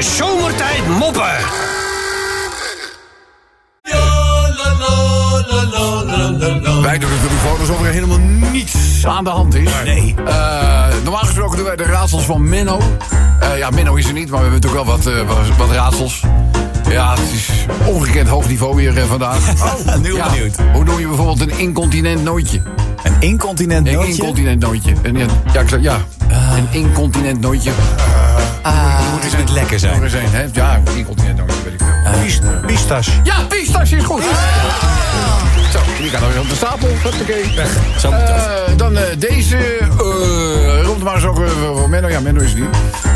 De zomertijd moppen. Wij doen natuurlijk gewoon alsof er helemaal niets aan de hand is. Nee. Eh, normaal gesproken doen wij de raadsels van Menno. Eh, ja, Menno is er niet, maar we hebben natuurlijk wel wat, eh, wat, wat raadsels. Ja, het is ongekend hoog niveau weer vandaag. Oh, nu Ja, benieuwd. Hoe noem je bijvoorbeeld een incontinent nootje? Een incontinent Een nootje? incontinent nootje. Een, ja, ja, ik zeg, ja, een incontinent nootje. Moet dus niet lekker Er zijn. is een, hè? Ja, incontinent nootje, weet ik wel. Pistas. Ja, pistache is goed. Zo, die kan nog weer op de stapel. Huppakee. Zo moet dat. Eh, dan eh, deze. eh rond maar eens ook eh, voor Menno. Ja, Menno is niet.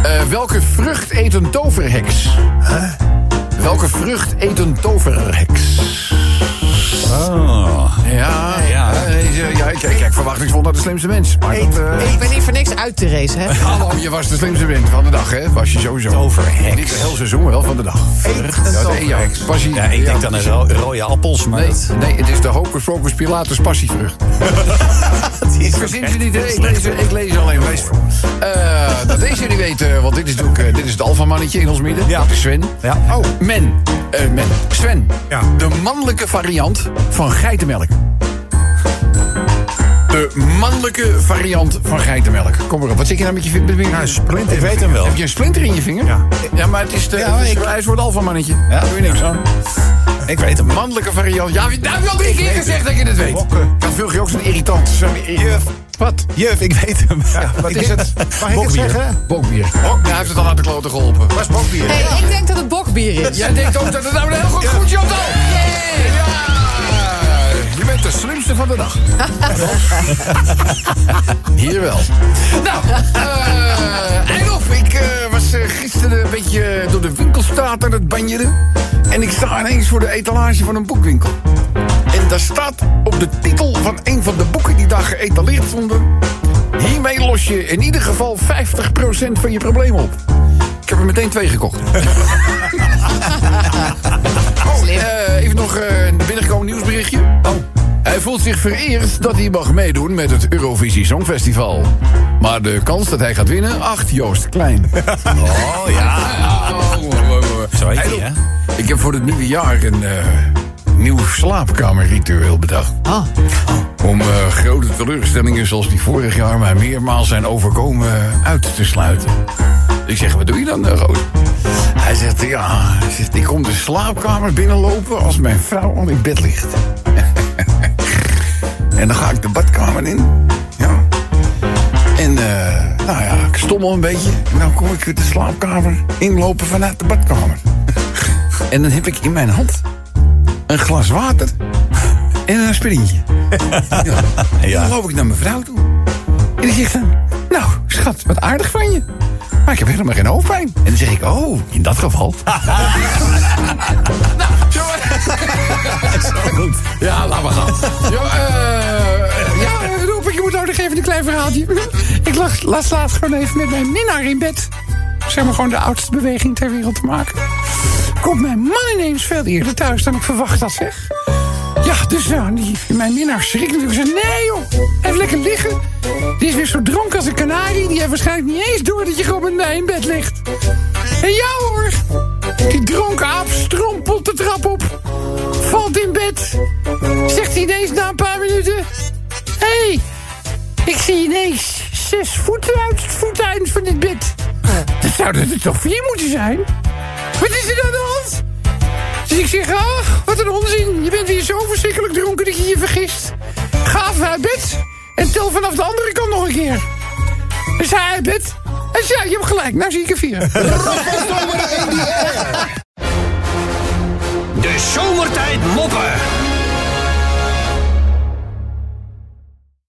Eh, welke vrucht eet een toverheks? Welke vrucht eet een toverheks? Oh. Ja, Ja. ik, ik, ik verwachtingsvol naar de slimste mens. Maar dat, eh, Ik ben hier voor niks uit te racen, hè? Hallo, je was de slimste mens van de dag, hè? Was je sowieso. Toverheks. Niet het hele seizoen, wel van de dag. Vrucht, een ja, nee, ja, toverheks. passie- Ja, ik denk dan aan ro- rode appels, maar Nee, dat... nee, het is de Hocus Pocus Pilatus passievrucht. Ik verzin ze niet, ik lees, ik lees alleen maar voor. Eh, dat deze jullie weten, want dit is, natuurlijk, eh, dit is het alfamannetje in ons midden. Ja. Dat is Sven. Ja. Oh, men. Eh, men. Sven. Ja. De mannelijke variant van geitenmelk. Mannelijke variant van geitenmelk. Kom maar op, wat zit je nou met je vinger? Je- Ja, splinter. Ik weet hem wel. Heb je een splinter in je vinger? Ja. Ja, maar het is, de, Ja, het is ik- hij is voor het alfamannetje. Ja. Daar doe je niks aan. Ik weet hem. Mannelijke variant. Ja, nou heb je al drie keer gezegd dat je het weet. Bokken. Dan vul je ook zo'n irritant. Zo'n Juf. Wat? Juf, ik weet hem. Wat is het? Mag ik het zeggen? Bokbier. Ja, hij heeft het al uit de kloten geholpen. Was bokbier. Hey, ik denk dat het bokbier is. Jij denkt ook dat het nou een heel goed goed Chantal. Ja! Je bent de slimste van de dag. Hier wel. Nou, op. Ik eh, was eh, gisteren een beetje door de winkelstraat aan het banjeren. En ik sta ineens voor de etalage van een boekwinkel. En daar staat op de titel van een van de boeken die daar geëtaleerd stonden... Hiermee los je in ieder geval 50% van je probleem op. Ik heb er meteen twee gekocht. Oh, eh, even nog eh, een binnengekomen nieuwsberichtje. Oh. Hij voelt zich vereerd dat hij mag meedoen met het Eurovisie Songfestival. Maar de kans dat hij gaat winnen, acht Joost Klein. Oh ja. Zo heet hij, hè? Ik heb voor het nieuwe jaar een eh, nieuw slaapkamerritueel bedacht. Ah. Om eh, grote teleurstellingen zoals die vorig jaar mij meermaals zijn overkomen uit te sluiten. Ik zeg, wat doe je dan, uh, Roos? Hij zegt, ja, hij zegt, ik kom de slaapkamer binnenlopen als mijn vrouw al in bed ligt. en dan ga ik de badkamer in. Ja. En eh, nou ja, ik stommel een beetje. En dan kom ik de slaapkamer inlopen vanuit de badkamer. en dan heb ik in mijn hand een glas water en een aspirintje. Ja. Ja. Dan loop ik naar mijn vrouw toe. En zegt dan... Nou, schat, wat aardig van je. Maar ik heb helemaal geen hoofdpijn. En dan zeg ik... Oh, in dat geval. nou, zo... Goed. Ja, laat maar gaan. Ja, eh ja Roep, ik moet nou nog even een klein verhaaltje. Ik lag laatst laatst gewoon even met mijn minnaar in bed. Zeg maar gewoon de oudste beweging ter wereld te maken. Komt mijn man ineens veel eerder thuis dan ik verwacht had, zeg. Dus nou, die, mijn minnaar schrikt natuurlijk. Ze nee joh, even lekker liggen. Die is weer zo dronken als een kanarie. Die heeft waarschijnlijk niet eens door dat je gewoon met mij in bed ligt. En ja hoor, die dronken aap strompelt de trap op. Valt in bed. Zegt hij ineens na een paar minuten... Hé, hey, ik zie ineens zes voeten uit het voeteind van dit bed. Dan zouden er toch vier moeten zijn? Wat is er aan de hand? Dus ik zeg, ah, wat een onzin. Je bent weer zo verschrikkelijk dronken dat je je vergist. Ga even uit bed en tel vanaf de andere kant nog een keer. Dus hij uit bed. En zei, ja, je hebt gelijk, nou zie ik er vier.